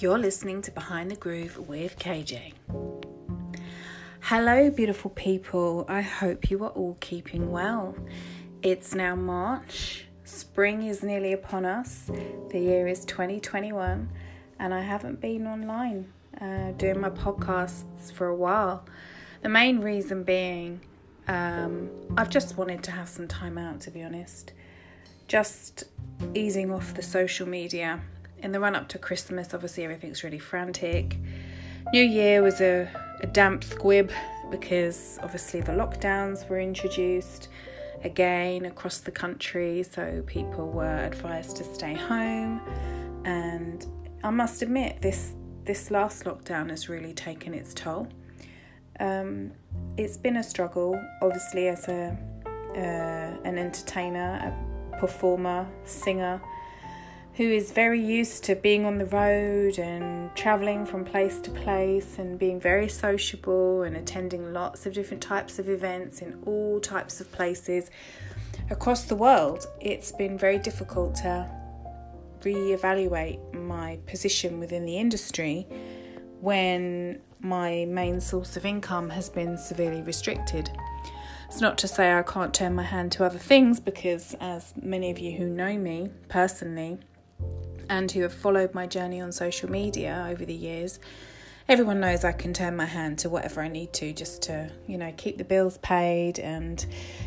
You're listening to Behind the Groove with KayJay. Hello, beautiful people. I hope you are all keeping well. It's now March, spring is nearly upon us, the year is 2021, and I haven't been online uh, doing my podcasts for a while. The main reason being, um, I've just wanted to have some time out, to be honest. Just easing off the social media in the run up to Christmas, obviously everything's really frantic. New Year was a, a damp squib because obviously the lockdowns were introduced again across the country, so people were advised to stay home. And I must admit, this this last lockdown has really taken its toll. Um, it's been a struggle, obviously, as a uh, an entertainer, a performer, singer who is very used to being on the road and traveling from place to place and being very sociable and attending lots of different types of events in all types of places across the world, it's been very difficult to re-evaluate my position within the industry when my main source of income has been severely restricted. It's not to say I can't turn my hand to other things because, as many of you who know me personally, and who have followed my journey on social media over the years, everyone knows I can turn my hand to whatever I need to just to, you know, keep the bills paid and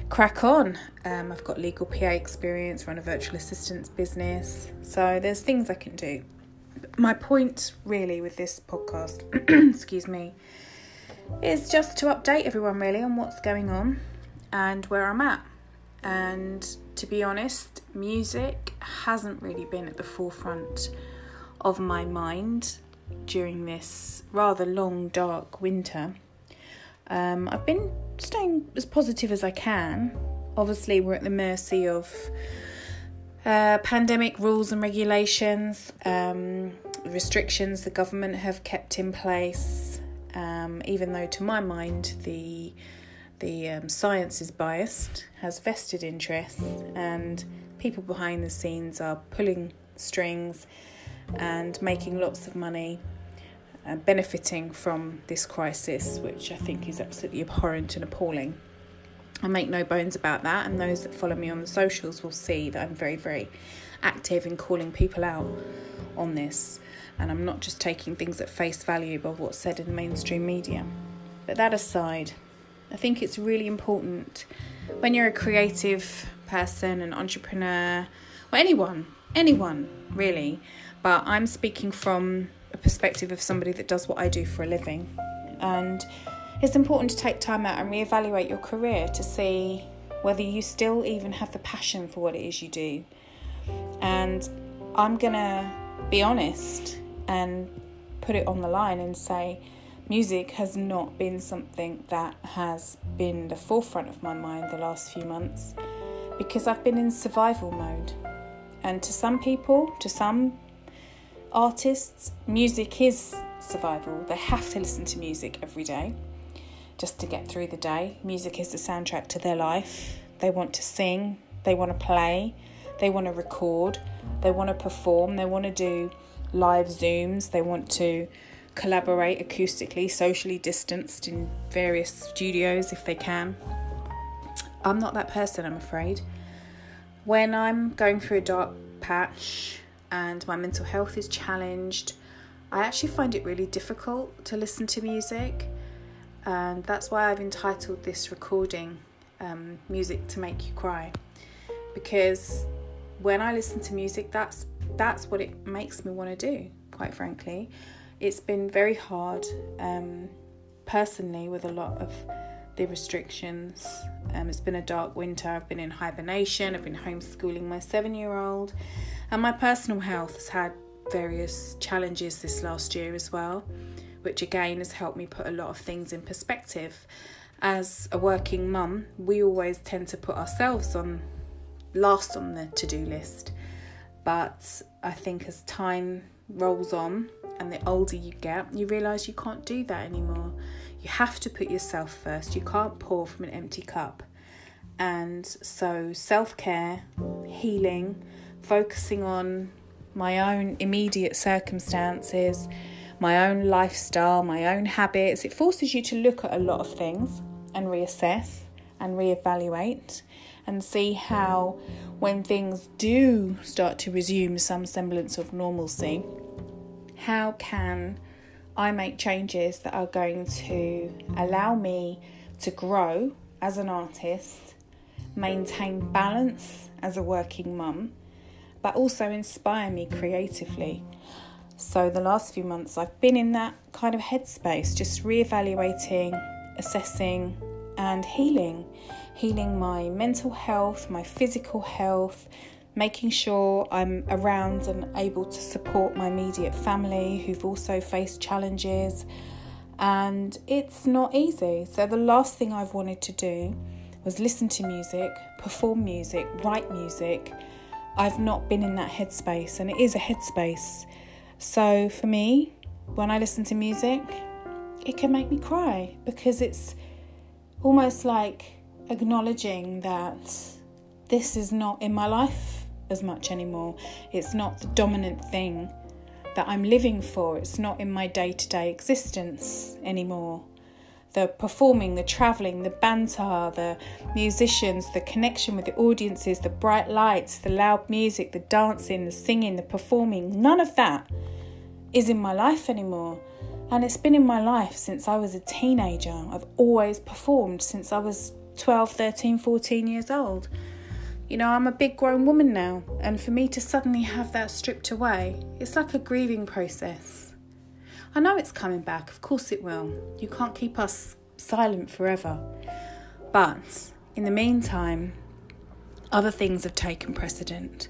crack on. Um, I've got legal PA experience, run a virtual assistance business, so there's things I can do. My point, really, with this podcast, excuse me, is just to update everyone really on what's going on and where I'm at. And to be honest, music hasn't really been at the forefront of my mind during this rather long, dark winter. Um, I've been staying as positive as I can. Obviously, we're at the mercy of uh, pandemic rules and regulations, um, restrictions the government have kept in place. Um, even though, to my mind, the the um, science is biased, has vested interests, and people behind the scenes are pulling strings and making lots of money, uh, benefiting from this crisis, which I think is absolutely abhorrent and appalling. I make no bones about that, and those that follow me on the socials will see that I'm very, very active in calling people out on this, and I'm not just taking things at face value by what's said in the mainstream media. But that aside, I think it's really important when you're a creative person, an entrepreneur, or anyone, anyone really, but I'm speaking from a perspective of somebody that does what I do for a living. And it's important to take time out and reevaluate your career to see whether you still even have the passion for what it is you do. And I'm going to be honest and put it on the line and say, music has not been something that has been the forefront of my mind the last few months because I've been in survival mode. And to some people, to some artists, music is survival. They have to listen to music every day just to get through the day. Music is the soundtrack to their life. They want to sing, they want to play, they want to record, they want to perform, they want to do live Zooms, they want to collaborate acoustically, socially distanced in various studios if they can. I'm not that person, I'm afraid. When I'm going through a dark patch and my mental health is challenged, I actually find it really difficult to listen to music, and that's why I've entitled this recording um, Music to Make You Cry. Because when I listen to music, that's that's what it makes me want to do, quite frankly it's been very hard um, personally with a lot of the restrictions. Um, it's been a dark winter. I've been in hibernation. I've been homeschooling my seven year old. And my personal health has had various challenges this last year as well, which again has helped me put a lot of things in perspective. As a working mum, we always tend to put ourselves on last on the to do list. But I think as time rolls on, and the older you get, you realize you can't do that anymore. You have to put yourself first. You can't pour from an empty cup. And so, self care, healing, focusing on my own immediate circumstances, my own lifestyle, my own habits. It forces you to look at a lot of things and reassess and reevaluate and see how, when things do start to resume some semblance of normalcy, how can I make changes that are going to allow me to grow as an artist, maintain balance as a working mum, but also inspire me creatively. So, the last few months, I've been in that kind of headspace, just re-evaluating, assessing, and healing. Healing my mental health, my physical health, making sure I'm around and able to support my immediate family who've also faced challenges. And it's not easy. So, the last thing I've wanted to do was listen to music, perform music, write music. I've not been in that headspace, and it is a headspace. So, for me, when I listen to music, it can make me cry because it's almost like acknowledging that this is not in my life as much anymore. It's not the dominant thing that I'm living for, it's not in my day to day existence anymore. The performing, the travelling, the banter, the musicians, the connection with the audiences, the bright lights, the loud music, the dancing, the singing, the performing, none of that is in my life anymore. And it's been in my life since I was a teenager. I've always performed since I was 12, 13, 14 years old. You know, I'm a big grown woman now, and for me to suddenly have that stripped away, it's like a grieving process. I know it's coming back, of course it will. You can't keep us silent forever. But in the meantime, other things have taken precedent,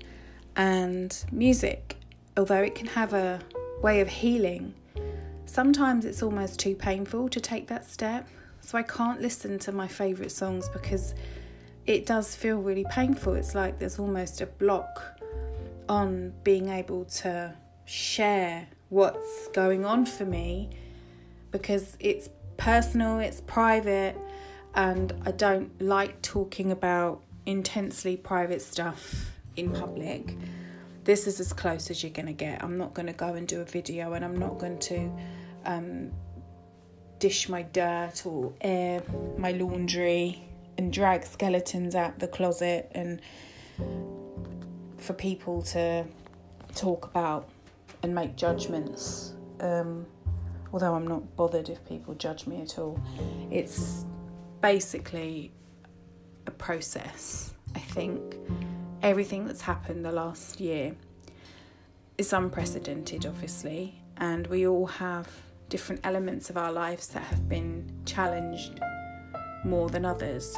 and music, although it can have a way of healing, sometimes it's almost too painful to take that step. So I can't listen to my favourite songs because it does feel really painful. It's like there's almost a block on being able to share what's going on for me because it's personal, it's private, and I don't like talking about intensely private stuff in public. This is as close as you're going to get. I'm not going to go and do a video and I'm not going to um, dish my dirt or air my laundry and drag skeletons out the closet and for people to talk about and make judgments. Um, although I'm not bothered if people judge me at all, it's basically a process. I think everything that's happened the last year is unprecedented, obviously, and we all have different elements of our lives that have been challenged more than others.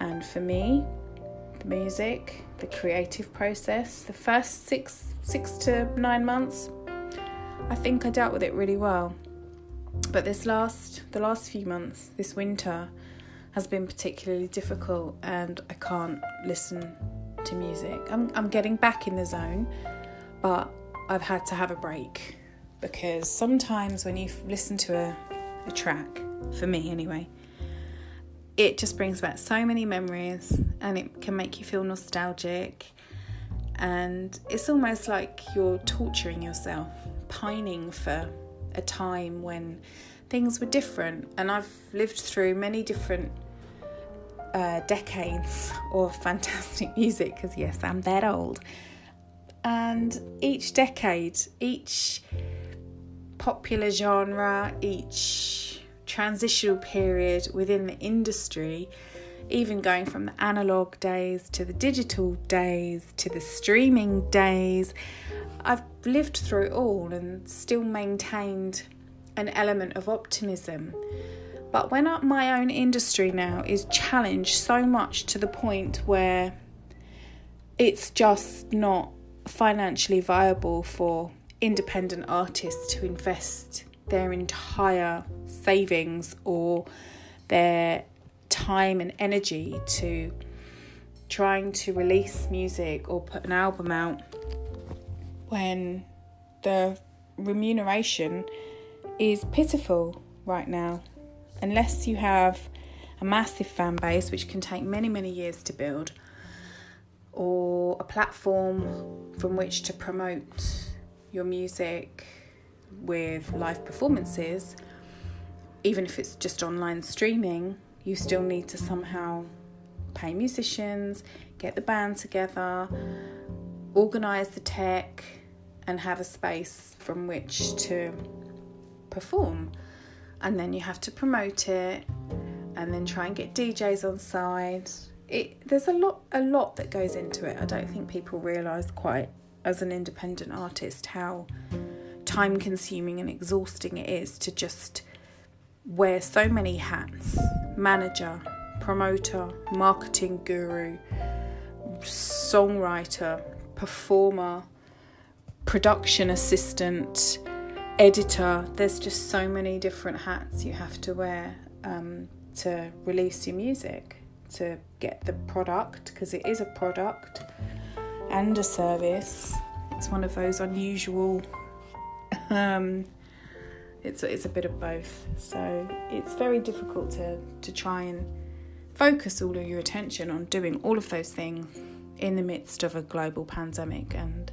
And for me, the music, the creative process, the first six six to nine months, I think I dealt with it really well. But this last the last few months, this winter, has been particularly difficult and I can't listen to music. I'm I'm getting back in the zone, but I've had to have a break because sometimes when you listen to a, a track, for me anyway, it just brings back so many memories and it can make you feel nostalgic. And it's almost like you're torturing yourself, pining for a time when things were different. And I've lived through many different uh, decades of fantastic music because, yes, I'm that old. And each decade, each popular genre, each transitional period within the industry, even going from the analog days to the digital days to the streaming days. I've lived through all and still maintained an element of optimism. But when my own industry now is challenged so much to the point where it's just not financially viable for independent artists to invest their entire savings or their time and energy to trying to release music or put an album out when the remuneration is pitiful right now. Unless you have a massive fan base, which can take many, many years to build, or a platform from which to promote your music with live performances, even if it's just online streaming, you still need to somehow pay musicians, get the band together, organize the tech, and have a space from which to perform. And then you have to promote it and then try and get DJs on side. It, there's a lot a lot that goes into it. I don't think people realise quite as an independent artist how time consuming and exhausting it is to just wear so many hats manager, promoter, marketing guru, songwriter, performer, production assistant, editor. There's just so many different hats you have to wear um, to release your music, to get the product, because it is a product and a service. It's one of those unusual. Um, it's it's a bit of both, so it's very difficult to to try and focus all of your attention on doing all of those things in the midst of a global pandemic and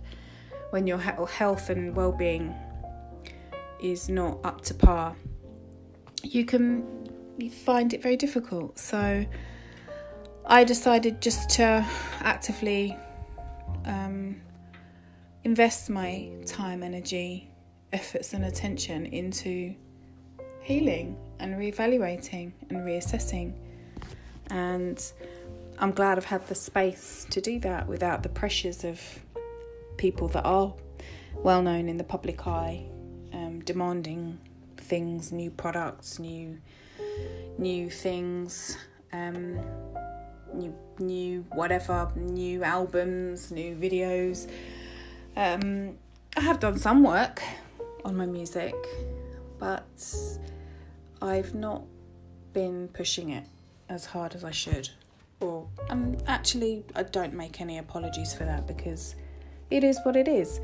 when your health and well-being is not up to par you can find it very difficult. So i decided just to actively um, invest my time energy efforts and attention into healing and reevaluating and reassessing and I'm glad I've had the space to do that without the pressures of people that are well known in the public eye, um, demanding things, new products, new new things, um, new new whatever, new albums, new videos. Um, I have done some work on my music, but I've not been pushing it as hard as I should. Or and um, actually I don't make any apologies for that because it is what it is.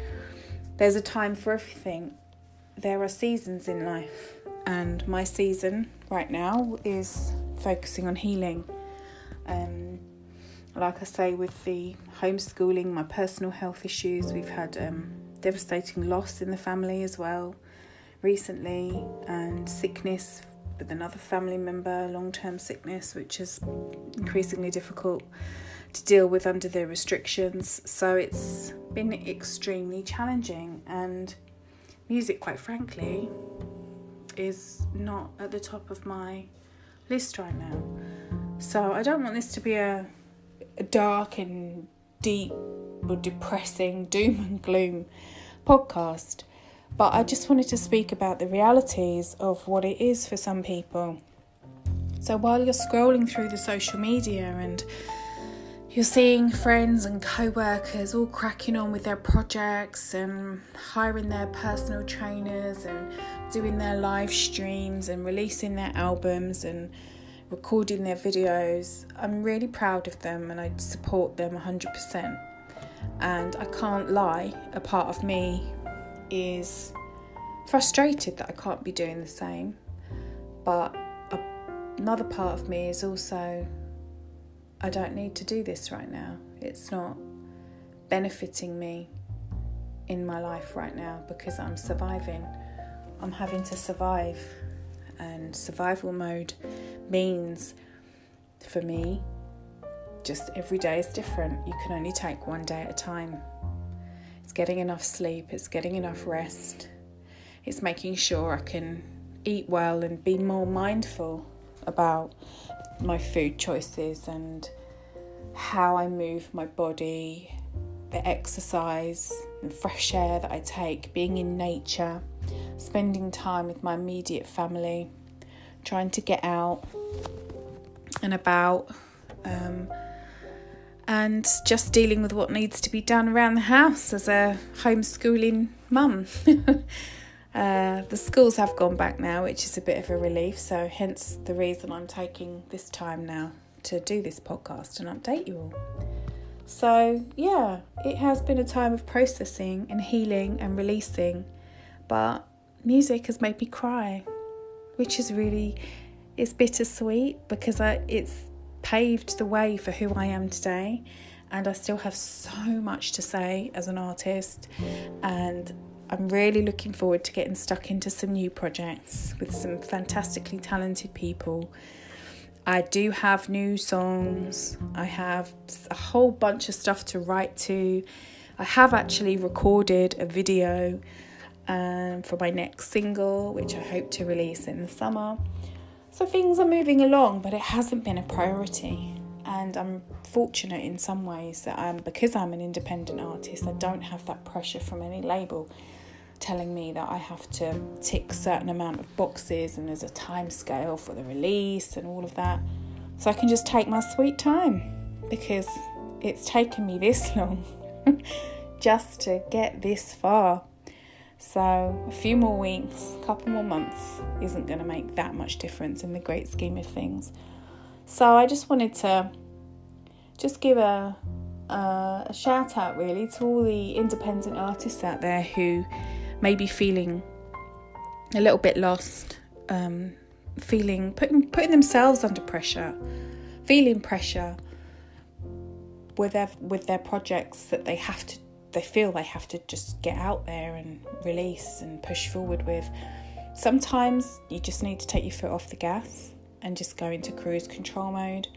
There's a time for everything. There are seasons in life and my season right now is focusing on healing. Um, like I say, with the homeschooling, my personal health issues, we've had um, devastating loss in the family as well recently, and sickness with another family member, long term sickness, which is increasingly difficult to deal with under the restrictions. So it's been extremely challenging, and music, quite frankly, is not at the top of my list right now. So I don't want this to be a, a dark and deep depressing doom and gloom podcast. But I just wanted to speak about the realities of what it is for some people. So while you're scrolling through the social media and you're seeing friends and co workers all cracking on with their projects and hiring their personal trainers and doing their live streams and releasing their albums and recording their videos, I'm really proud of them and I support them 100%. And I can't lie, a part of me is frustrated that I can't be doing the same. But another part of me is also, I don't need to do this right now. It's not benefiting me in my life right now because I'm surviving. I'm having to survive, and survival mode means for me just every day is different. You can only take one day at a time. It's getting enough sleep, it's getting enough rest, it's making sure I can eat well and be more mindful about my food choices and how I move my body, the exercise and fresh air that I take, being in nature, spending time with my immediate family, trying to get out and about. Um, and just dealing with what needs to be done around the house as a homeschooling mum. uh, the schools have gone back now, which is a bit of a relief, so hence the reason I'm taking this time now to do this podcast and update you all. So, yeah, it has been a time of processing and healing and releasing, but music has made me cry, which is really it's bittersweet because I, it's paved the way for who I am today. and I still have so much to say as an artist. And I'm really looking forward to getting stuck into some new projects with some fantastically talented people. I do have new songs, I have a whole bunch of stuff to write to. I have actually recorded a video um, for my next single, which I hope to release in the summer. So things are moving along, but it hasn't been a priority. And I'm fortunate in some ways that I'm because I'm an independent artist, I don't have that pressure from any label telling me that I have to tick certain amount of boxes and there's a time scale for the release and all of that. So I can just take my sweet time because it's taken me this long just to get this far. So, a few more weeks, a couple more months isn't going to make that much difference in the great scheme of things. So, I just wanted to just give a, a, a shout out really to all the independent artists out there who may be feeling a little bit lost, um, feeling putting putting themselves under pressure, feeling pressure with their with their projects that they have to they feel they have to just get out there and release and push forward with. Sometimes you just need to take your foot off the gas and just go into cruise control mode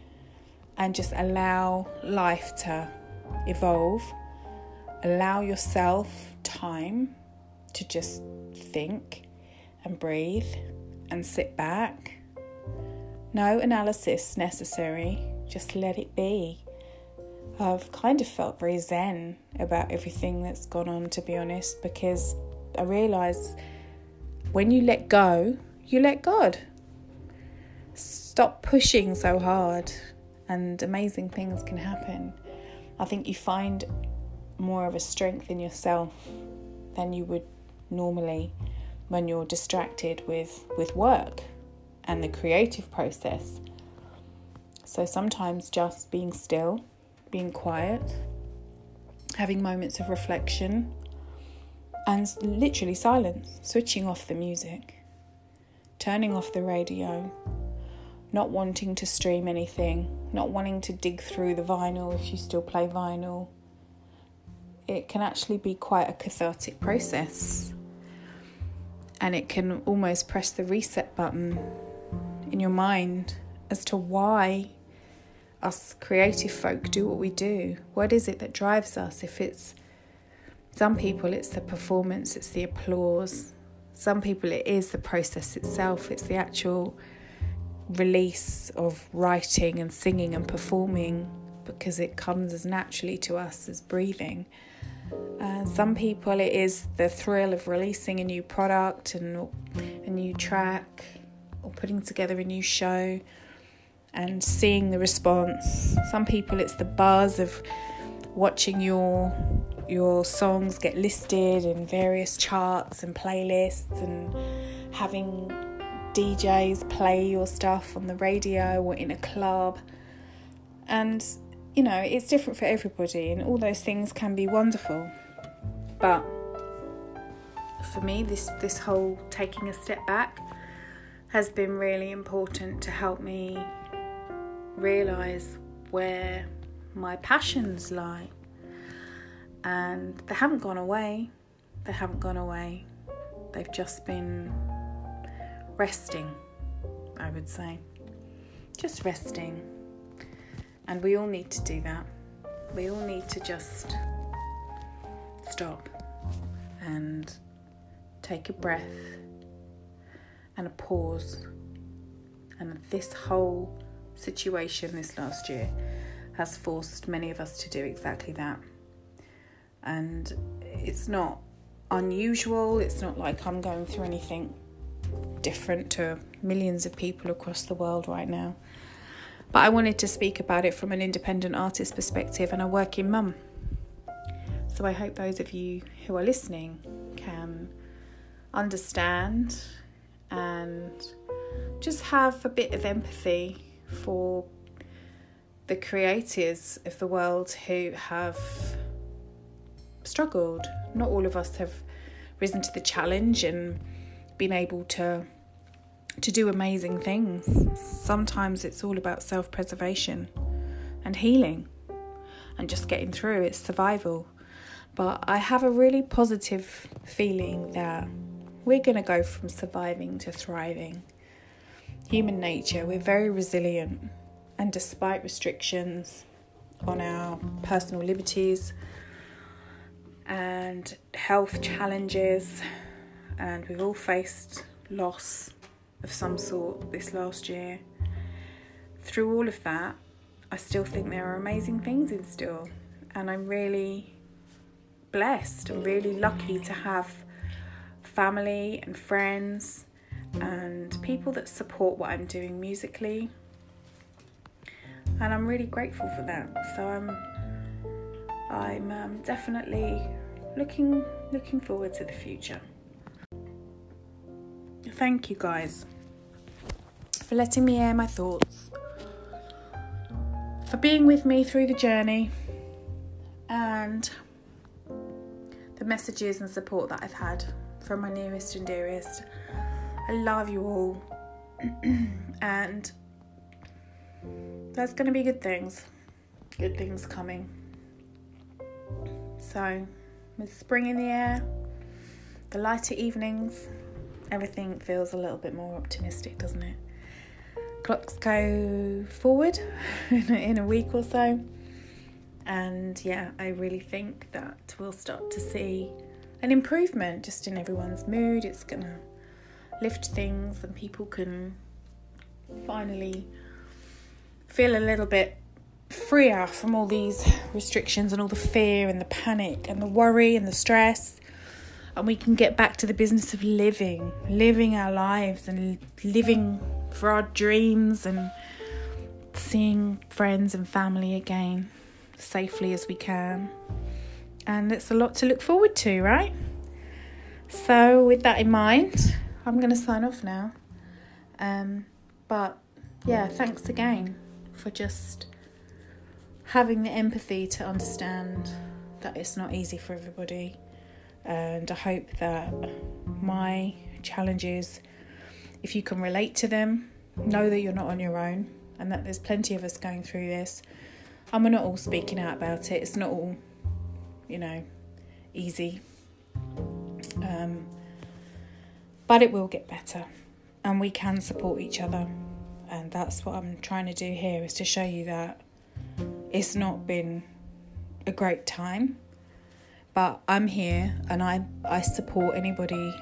and just allow life to evolve. Allow yourself time to just think and breathe and sit back. No analysis necessary, just let it be. I've kind of felt very zen about everything that's gone on, to be honest, because I realise when you let go, you let God. Stop pushing so hard, and amazing things can happen. I think you find more of a strength in yourself than you would normally when you're distracted with, with work and the creative process. So sometimes just being still, being quiet, having moments of reflection, and literally silence, switching off the music, turning off the radio, not wanting to stream anything, not wanting to dig through the vinyl if you still play vinyl. It can actually be quite a cathartic process and it can almost press the reset button in your mind as to why us creative folk do what we do. What is it that drives us? If it's some people, it's the performance, it's the applause. Some people, it is the process itself, it's the actual release of writing and singing and performing because it comes as naturally to us as breathing. Uh, some people, it is the thrill of releasing a new product and a new track or putting together a new show and seeing the response. Some people, it's the buzz of watching your your songs get listed in various charts and playlists and having DJs play your stuff on the radio or in a club. And you know, it's different for everybody, and all those things can be wonderful. But for me, this this whole taking a step back has been really important to help me realize where my passions lie. And they haven't gone away. They haven't gone away. They've just been resting, I would say. Just resting and we all need to do that. We all need to just stop and take a breath and a pause. And this whole situation this last year has forced many of us to do exactly that. And it's not unusual, it's not like I'm going through anything different to millions of people across the world right now. But I wanted to speak about it from an independent artist perspective and a working mum. So I hope those of you who are listening can understand and just have a bit of empathy for the creators of the world who have struggled. Not all of us have risen to the challenge and been able to to do amazing things. Sometimes it's all about self preservation and healing. and just getting through. It's survival. But I have a really positive feeling that we're going to go from surviving to thriving. Human nature, we're very resilient, and despite restrictions on our personal liberties and health challenges, and we've all faced loss of some sort this last year. Through all of that, I still think there are amazing things in store, and I'm really blessed and really lucky to have family and friends and people that support what I'm doing musically. And I'm really grateful for that. So I'm I'm um, definitely looking looking forward to the future. Thank you guys for letting me air my thoughts, for being with me through the journey, and the messages and support that I've had from my nearest and dearest. I love you all, and there's going to be good things, good things coming. So, with spring in the air, the lighter evenings, everything feels a little bit more optimistic, doesn't it? Clocks go forward in a week or so. And yeah, I really think that we'll start to see an improvement just in everyone's mood. It's going to lift things, and people can finally feel a little bit freer from all these restrictions and all the fear and the panic and the worry and the stress. And we can get back to the business of living, living our lives and living for our dreams and seeing friends and family again safely as we can. And it's a lot to look forward to, right? So, with that in mind, I'm going to sign off now. Um, but yeah, thanks again for just having the empathy to understand that it's not easy for everybody. And I hope that my challenges, if you can relate to them, know that you're not on your own and that there's plenty of us going through this. And we're not all speaking out about it, it's not all, you know, easy. Um, but it will get better and we can support each other. And that's what I'm trying to do here is to show you that it's not been a great time, but I'm here and I, I support anybody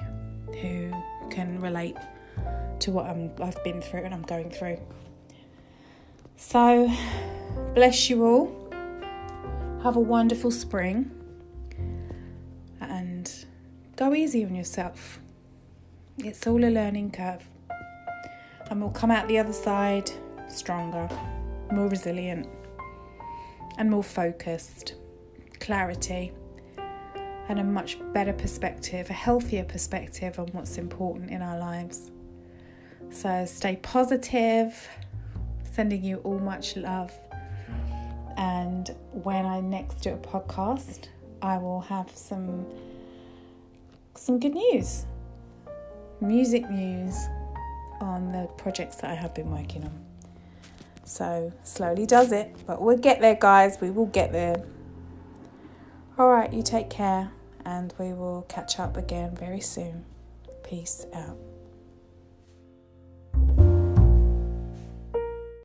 who can relate to what I'm, I've been through and I'm going through. So, bless you all. Have a wonderful spring and go easy on yourself. It's all a learning curve. And we'll come out the other side stronger, more resilient, and more focused, clarity, and a much better perspective, a healthier perspective on what's important in our lives. So stay positive, sending you all much love. And when I next do a podcast, I will have some some good news. Music news on the projects that I have been working on. So, slowly does it, but we'll get there, guys. We will get there. All right, you take care, and we will catch up again very soon. Peace out.